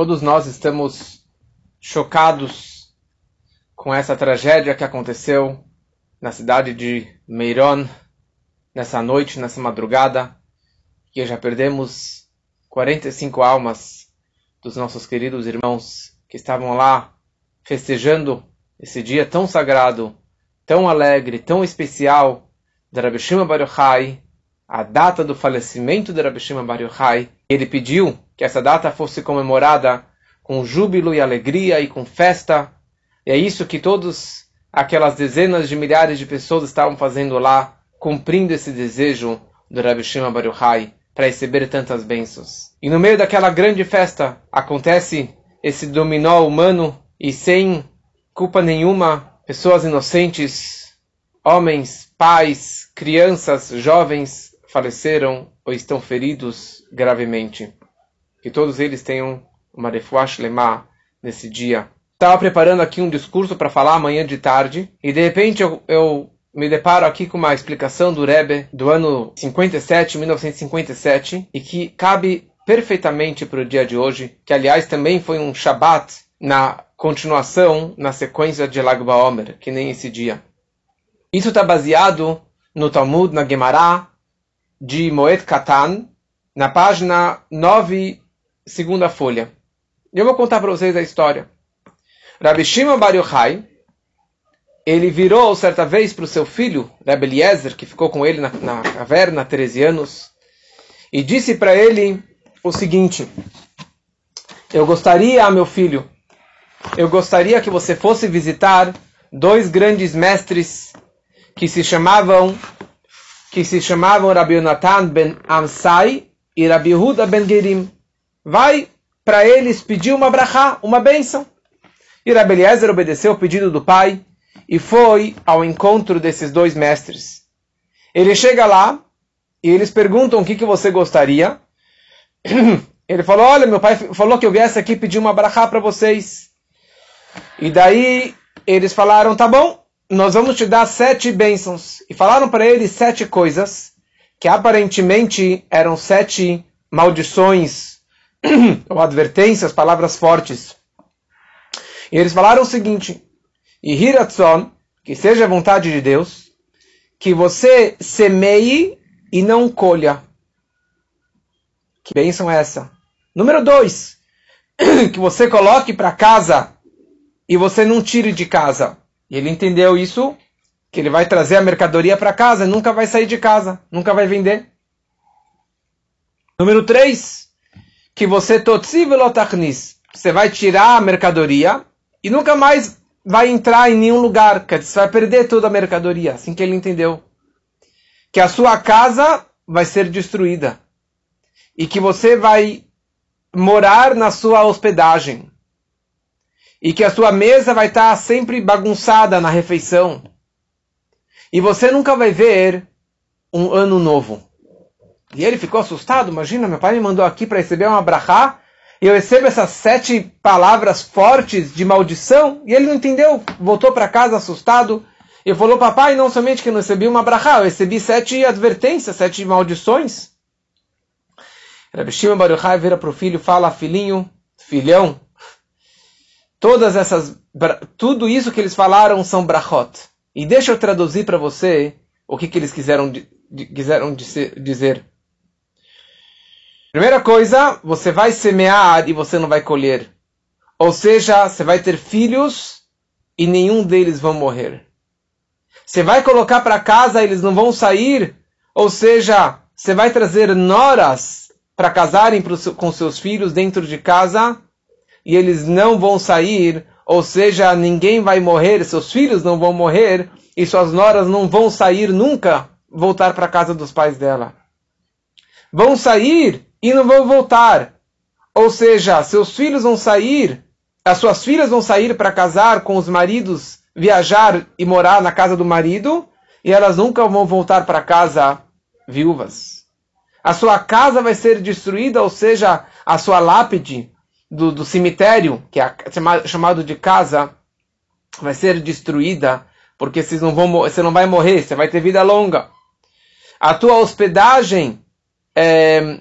Todos nós estamos chocados com essa tragédia que aconteceu na cidade de Meiron, nessa noite, nessa madrugada, que já perdemos 45 almas dos nossos queridos irmãos que estavam lá festejando esse dia tão sagrado, tão alegre, tão especial de Rabbi Shimon Bar Yochai, a data do falecimento de Rabbi Shimon Bar Yochai. Ele pediu que essa data fosse comemorada com júbilo e alegria e com festa. E é isso que todos aquelas dezenas de milhares de pessoas estavam fazendo lá, cumprindo esse desejo do Rabbi Shimon Bar Yochai para receber tantas bênçãos. E no meio daquela grande festa acontece esse dominó humano e sem culpa nenhuma, pessoas inocentes, homens, pais, crianças, jovens faleceram ou estão feridos gravemente. Que todos eles tenham uma refuash lemá nesse dia. Estava preparando aqui um discurso para falar amanhã de tarde e de repente eu, eu me deparo aqui com uma explicação do Rebbe do ano 57, 1957, e que cabe perfeitamente para o dia de hoje, que aliás também foi um Shabat na continuação, na sequência de Lag BaOmer, que nem esse dia. Isso está baseado no Talmud, na Gemara, de Moed Katan, na página 9, segunda folha. Eu vou contar para vocês a história. Rabbi Shimon Bar Yochai, ele virou certa vez para o seu filho, Rabbi Eliezer, que ficou com ele na, na caverna há 13 anos, e disse para ele o seguinte: Eu gostaria, meu filho, eu gostaria que você fosse visitar dois grandes mestres que se chamavam que se chamavam Rabbi Yonatan ben Amsai e Rabbi Huda ben Gerim. Vai para eles pedir uma brachá, uma bênção. E Rabbi Eliezer obedeceu o pedido do pai e foi ao encontro desses dois mestres. Ele chega lá e eles perguntam o que, que você gostaria. Ele falou: Olha, meu pai falou que eu viesse aqui pedir uma brachá para vocês. E daí eles falaram: Tá bom, nós vamos te dar sete bênçãos. E falaram para ele sete coisas que aparentemente eram sete maldições ou advertências, palavras fortes. E eles falaram o seguinte: e Hiratzon, que seja a vontade de Deus, que você semeie e não colha. Que bênção é essa? Número dois, que você coloque para casa e você não tire de casa. E ele entendeu isso, que ele vai trazer a mercadoria para casa e nunca vai sair de casa, nunca vai vender. Número 3, que você você vai tirar a mercadoria e nunca mais vai entrar em nenhum lugar, que você vai perder toda a mercadoria, assim que ele entendeu. Que a sua casa vai ser destruída e que você vai morar na sua hospedagem e que a sua mesa vai estar sempre bagunçada na refeição. E você nunca vai ver um ano novo. E ele ficou assustado. Imagina, meu pai me mandou aqui para receber uma brachá e eu recebo essas sete palavras fortes de maldição. E ele não entendeu. Voltou para casa assustado e falou: Papai, não somente que eu não recebi uma brachá, eu recebi sete advertências, sete maldições. Rabbi Shimon Baruchai vira para o filho fala: Filhinho, filhão, todas essas, tudo isso que eles falaram são brachot. E deixa eu traduzir para você o que, que eles quiseram, quiseram dizer. Primeira coisa, você vai semear e você não vai colher. Ou seja, você vai ter filhos e nenhum deles vão morrer. Você vai colocar para casa, eles não vão sair. Ou seja, você vai trazer noras para casarem com seus filhos dentro de casa e eles não vão sair, ou seja, ninguém vai morrer, seus filhos não vão morrer e suas noras não vão sair nunca voltar para a casa dos pais dela. Vão sair e não vão voltar. Ou seja, seus filhos vão sair, as suas filhas vão sair para casar com os maridos, viajar e morar na casa do marido, e elas nunca vão voltar para casa viúvas. A sua casa vai ser destruída, ou seja, a sua lápide, do, do cemitério, que é chamado de casa, vai ser destruída, porque vocês não vão, você não vai morrer, você vai ter vida longa. A tua hospedagem é,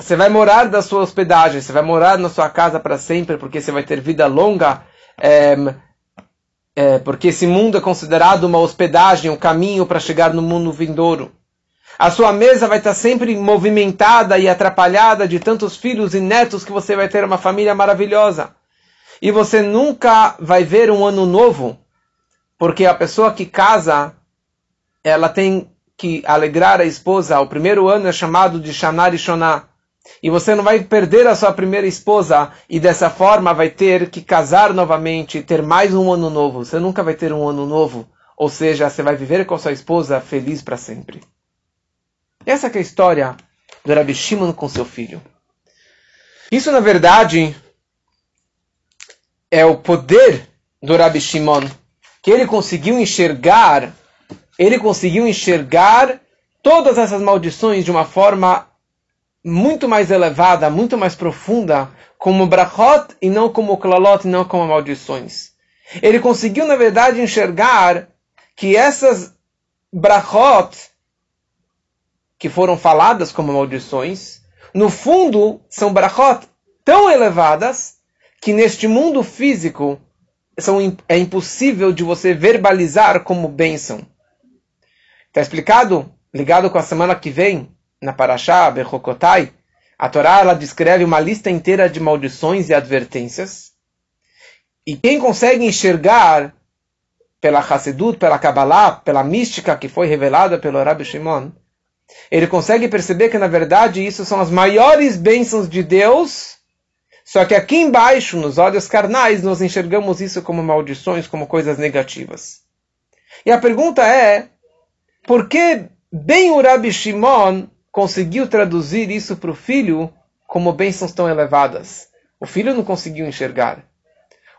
você vai morar da sua hospedagem, você vai morar na sua casa para sempre, porque você vai ter vida longa, é, é, porque esse mundo é considerado uma hospedagem, um caminho para chegar no mundo vindouro. A sua mesa vai estar sempre movimentada e atrapalhada de tantos filhos e netos que você vai ter uma família maravilhosa. E você nunca vai ver um ano novo, porque a pessoa que casa, ela tem que alegrar a esposa. O primeiro ano é chamado de Shanar e Shoná. E você não vai perder a sua primeira esposa e dessa forma vai ter que casar novamente, ter mais um ano novo. Você nunca vai ter um ano novo. Ou seja, você vai viver com a sua esposa feliz para sempre. Essa é a história do Rabi Shimon com seu filho. Isso, na verdade, é o poder do Rabi Shimon, que ele conseguiu enxergar, ele conseguiu enxergar todas essas maldições de uma forma muito mais elevada, muito mais profunda, como brachot e não como klalot, e não como maldições. Ele conseguiu, na verdade, enxergar que essas brachot, que foram faladas como maldições, no fundo são brachot tão elevadas que neste mundo físico são, é impossível de você verbalizar como bênção. Está explicado, ligado com a semana que vem, na Parashá, Bechokotai, a Torá ela descreve uma lista inteira de maldições e advertências. E quem consegue enxergar pela Hassedut, pela Kabbalah, pela mística que foi revelada pelo Rabbi Shimon, ele consegue perceber que, na verdade, isso são as maiores bênçãos de Deus, só que aqui embaixo, nos olhos carnais, nós enxergamos isso como maldições, como coisas negativas. E a pergunta é, por que bem o Rabbi Shimon conseguiu traduzir isso para o filho como bênçãos tão elevadas? O filho não conseguiu enxergar.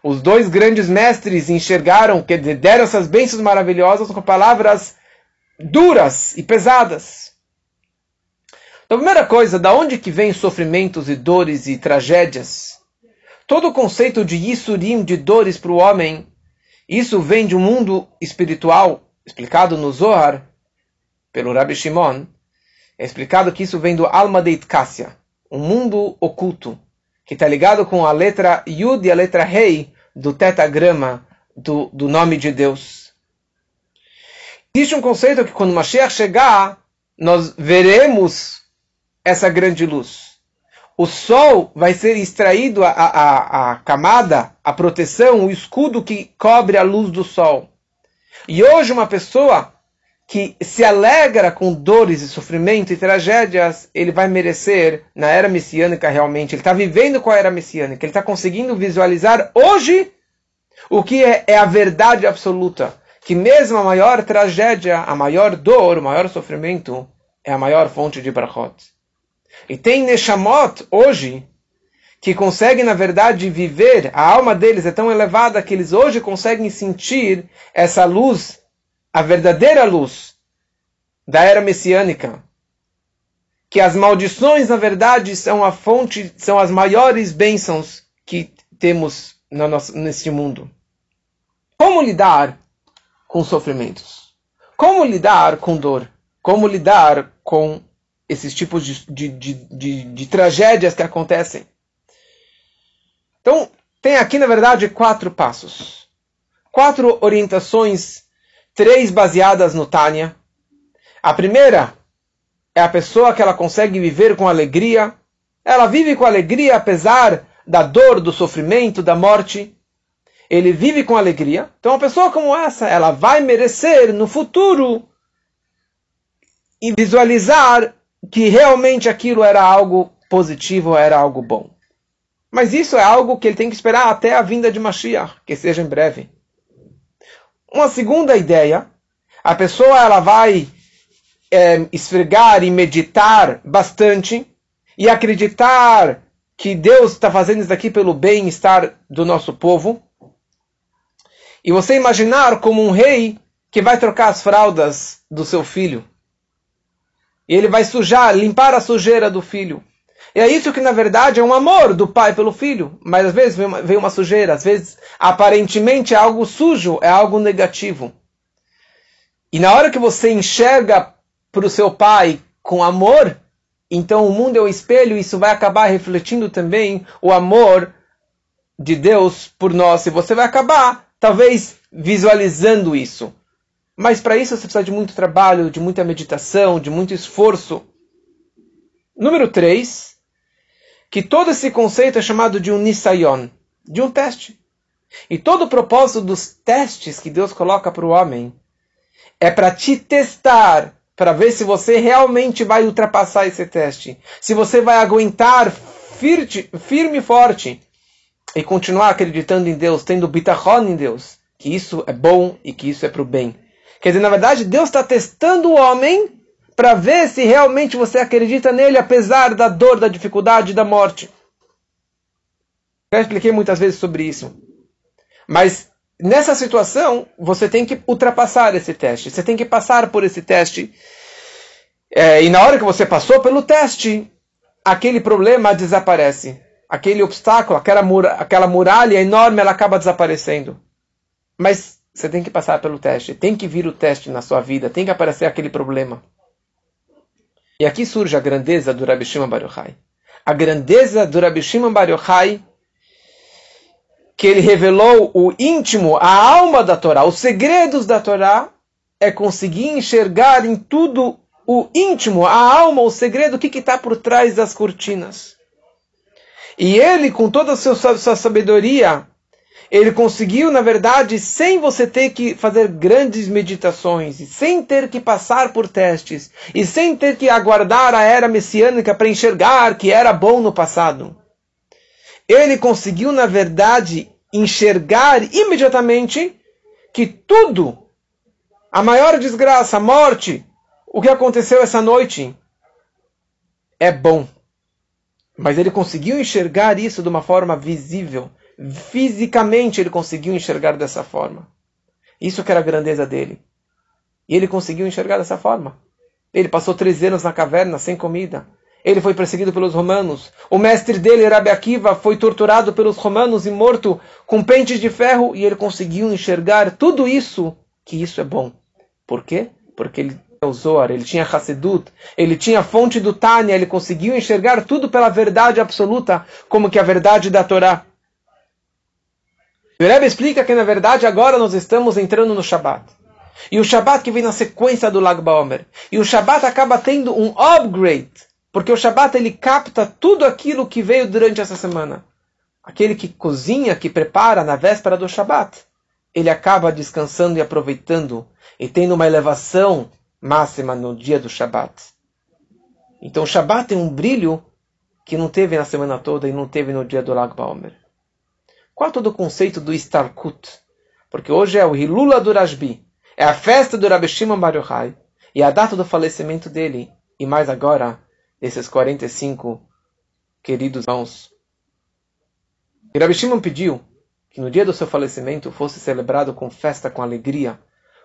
Os dois grandes mestres enxergaram, dizer, deram essas bênçãos maravilhosas com palavras duras e pesadas. Então, a primeira coisa, da onde que vem sofrimentos e dores e tragédias? Todo o conceito de Yisurim, de dores para o homem, isso vem de um mundo espiritual, explicado no Zohar, pelo Rabbi Shimon. É explicado que isso vem do Alma de Itkassia, um mundo oculto, que está ligado com a letra Yud e a letra Rei do tetagrama do, do nome de Deus. Existe um conceito que quando Mashiach chegar, nós veremos essa grande luz. O sol vai ser extraído, a, a, a camada, a proteção, o escudo que cobre a luz do sol. E hoje uma pessoa que se alegra com dores e sofrimento e tragédias, ele vai merecer na era messiânica realmente. Ele está vivendo com a era messiânica. Ele está conseguindo visualizar hoje o que é, é, a verdade absoluta. Que mesmo a maior tragédia, a maior dor, o maior sofrimento, é a maior fonte de brachot. E tem Neshamot hoje que conseguem, na verdade, viver, a alma deles é tão elevada que eles hoje conseguem sentir essa luz, a verdadeira luz da era messiânica. Que as maldições, na verdade, são a fonte, são as maiores bênçãos que temos no neste mundo. Como lidar com sofrimentos? Como lidar com dor? Como lidar com esses tipos de, de, de, de, tragédias que acontecem. Então, tem aqui, na verdade, quatro passos. Quatro orientações, três baseadas no Tânia. A primeira é a pessoa que ela consegue viver com alegria. Ela vive com alegria apesar da dor, do sofrimento, da morte. Ele vive com alegria. Então, uma pessoa como essa, ela vai merecer no futuro e visualizar que realmente aquilo era algo positivo, era algo bom. Mas isso é algo que ele tem que esperar até a vinda de Mashiach, que seja em breve. Uma segunda ideia, a pessoa ela vai é, esfregar e meditar bastante e acreditar que Deus está fazendo isso aqui pelo bem-estar do nosso povo. E você imaginar como um rei que vai trocar as fraldas do seu filho. E ele vai sujar, limpar a sujeira do filho. E é isso que na verdade é um amor do pai pelo filho. Mas às vezes vem uma, vem uma sujeira, às vezes aparentemente é algo sujo, é algo negativo. E na hora que você enxerga para o seu pai com amor, então o mundo é o espelho, isso vai acabar refletindo também o amor de Deus por nós. E você vai acabar, talvez, visualizando isso. Mas para isso você precisa de muito trabalho, de muita meditação, de muito esforço. Número 3, que todo esse conceito é chamado de um nisayon, de um teste. E todo o propósito dos testes que Deus coloca para o homem é para te testar, para ver se você realmente vai ultrapassar esse teste. Se você vai aguentar firme e forte e continuar acreditando em Deus, tendo bitachon em Deus, que isso é bom e que isso é para o bem. Quer dizer, na verdade, Deus está testando o homem para ver se realmente você acredita nele, apesar da dor, da dificuldade, da morte. Já expliquei muitas vezes sobre isso. Mas nessa situação, você tem que ultrapassar esse teste. Você tem que passar por esse teste. É, e na hora que você passou pelo teste, aquele problema desaparece. Aquele obstáculo, aquela, muralha, aquela muralha enorme, ela acaba desaparecendo. Mas você tem que passar pelo teste. Tem que vir o teste na sua vida. Tem que aparecer aquele problema. E aqui surge a grandeza do Rabi Shimon Bar Yochai. A grandeza do Rabi Shimon Bar Yochai, que ele revelou o íntimo, a alma da Torá, os segredos da Torá, é conseguir enxergar em tudo o íntimo, a alma, o segredo, o que está por trás das cortinas. E ele, com toda a sua, sua sabedoria, ele conseguiu, na verdade, sem você ter que fazer grandes meditações, sem ter que passar por testes, e sem ter que aguardar a era messiânica para enxergar que era bom no passado. Ele conseguiu, na verdade, enxergar imediatamente que tudo, a maior desgraça, a morte, o que aconteceu essa noite, é bom. Mas ele conseguiu enxergar isso de uma forma visível Fisicamente ele conseguiu enxergar dessa forma. Isso que era a grandeza dele. E ele conseguiu enxergar dessa forma. Ele passou três anos na caverna sem comida. Ele foi perseguido pelos romanos. O mestre dele, Rabi Akiva, foi torturado pelos romanos e morto com pentes de ferro. E ele conseguiu enxergar tudo isso, que isso é bom. Por quê? Porque ele tinha o Zohar, ele tinha Hassedut, ele tinha a fonte do Tânia, ele conseguiu enxergar tudo pela verdade absoluta, como que a verdade da Torá. O Rebbe explica que, na verdade, agora nós estamos entrando no Shabat. E o Shabat que vem na sequência do Lag Baomer. E o Shabat acaba tendo um upgrade, porque o Shabat ele capta tudo aquilo que veio durante essa semana. Aquele que cozinha, que prepara na véspera do Shabat, ele acaba descansando e aproveitando e tendo uma elevação máxima no dia do Shabat. Então o Shabat tem um brilho que não teve na semana toda e não teve no dia do Lag Baomer. Qual é todo o conceito do Istarkut? Porque hoje é o Hilula do Rashbi, é a festa do Rabi Shimon Bar Yochai, e a data do falecimento dele, e mais agora, desses 45 queridos irmãos. E Rabi Shimon pediu que no dia do seu falecimento fosse celebrado com festa, com alegria,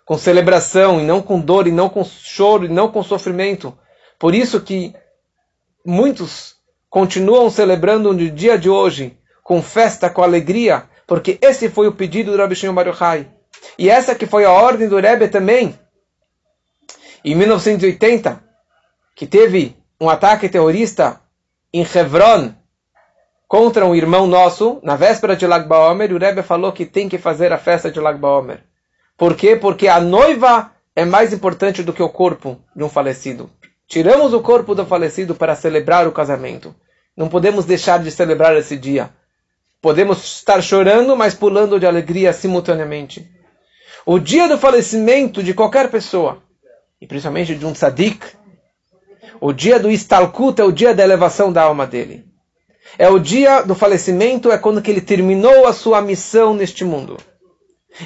com celebração, e não com dor, e não com choro, e não com sofrimento. Por isso que muitos continuam celebrando no dia de hoje com festa, com alegria, porque esse foi o pedido do Rabi Shimon Bar Yochai. E essa que foi a ordem do Rebbe também, em 1980, que teve um ataque terrorista em Hebron contra um irmão nosso, na véspera de Lag BaOmer, o Rebbe falou que tem que fazer a festa de Lag BaOmer. Por quê? Porque a noiva é mais importante do que o corpo de um falecido. Tiramos o corpo do falecido para celebrar o casamento. Não podemos deixar de celebrar esse dia. Podemos estar chorando, mas pulando de alegria simultaneamente. O dia do falecimento de qualquer pessoa, e principalmente de um tzadik, o dia do istalkut é o dia da elevação da alma dele. É o dia do falecimento, é quando que ele terminou a sua missão neste mundo.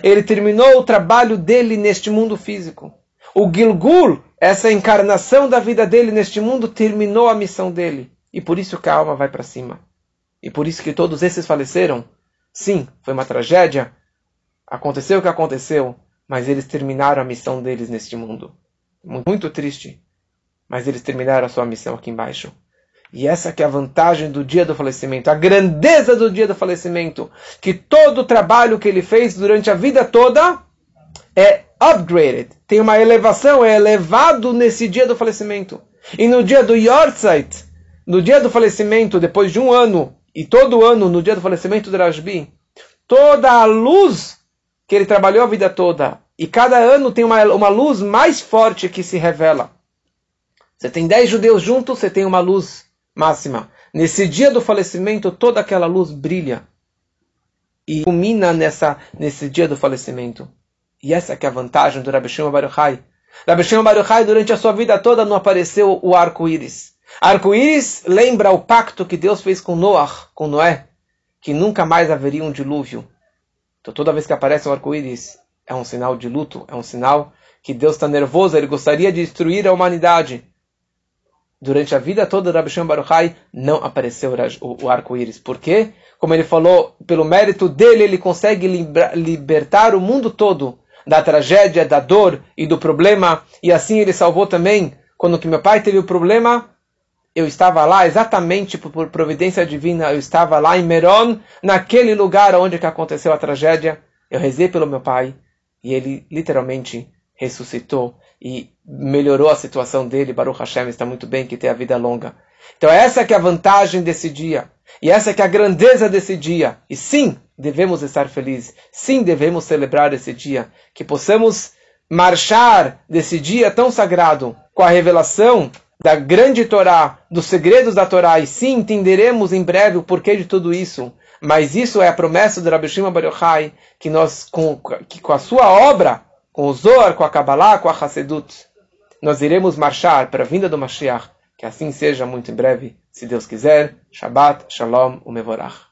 Ele terminou o trabalho dele neste mundo físico. O Gilgul, essa encarnação da vida dele neste mundo, terminou a missão dele. E por isso que a alma vai para cima. E por isso que todos esses faleceram? Sim, foi uma tragédia. Aconteceu o que aconteceu, mas eles terminaram a missão deles neste mundo. Muito triste, mas eles terminaram a sua missão aqui embaixo. E essa que é a vantagem do dia do falecimento, a grandeza do dia do falecimento, que todo o trabalho que ele fez durante a vida toda é upgraded, tem uma elevação, é elevado nesse dia do falecimento. E no dia do Yortzeit, no dia do falecimento, depois de um ano, e todo ano, no dia do falecimento do Rashbi, toda a luz que ele trabalhou a vida toda, e cada ano tem uma, uma luz mais forte que se revela. Você tem dez judeus juntos, você tem uma luz máxima. Nesse dia do falecimento, toda aquela luz brilha e ilumina nessa, nesse dia do falecimento. E essa que é a vantagem do Rabbi Shimon Baruchai. Rabbi Shimon Baruchai, durante a sua vida toda, não apareceu o arco-íris. Arco-íris lembra o pacto que Deus fez com Noah, com Noé, que nunca mais haveria um dilúvio. Então toda vez que aparece um arco-íris, é um sinal de luto, é um sinal que Deus está nervoso, ele gostaria de destruir a humanidade. Durante a vida toda de Rabbi Shimon Baruchai não apareceu o arco-íris. Por quê? Como ele falou, pelo mérito dele, ele consegue libertar o mundo todo da tragédia, da dor e do problema. E assim ele salvou também, quando que meu pai teve o problema, eu estava lá exatamente por providência divina, eu estava lá em Meron, naquele lugar onde que aconteceu a tragédia. Eu rezei pelo meu pai e ele literalmente ressuscitou e melhorou a situação dele. Baruch Hashem está muito bem que tem a vida longa. Então essa que é a vantagem desse dia. E essa que é a grandeza desse dia. E sim, devemos estar felizes. Sim, devemos celebrar esse dia. Que possamos marchar desse dia tão sagrado com a revelação da grande Torá, dos segredos da Torá, e sim entenderemos em breve o porquê de tudo isso. Mas isso é a promessa do Rabbi Shimon Bar Yochai, que nós, com, que com a sua obra, com o Zohar, com a Kabbalah, com a Hassedut, nós iremos marchar para a vinda do Mashiach. Que assim seja muito em breve, se Deus quiser. Shabbat, Shalom, Umevorach.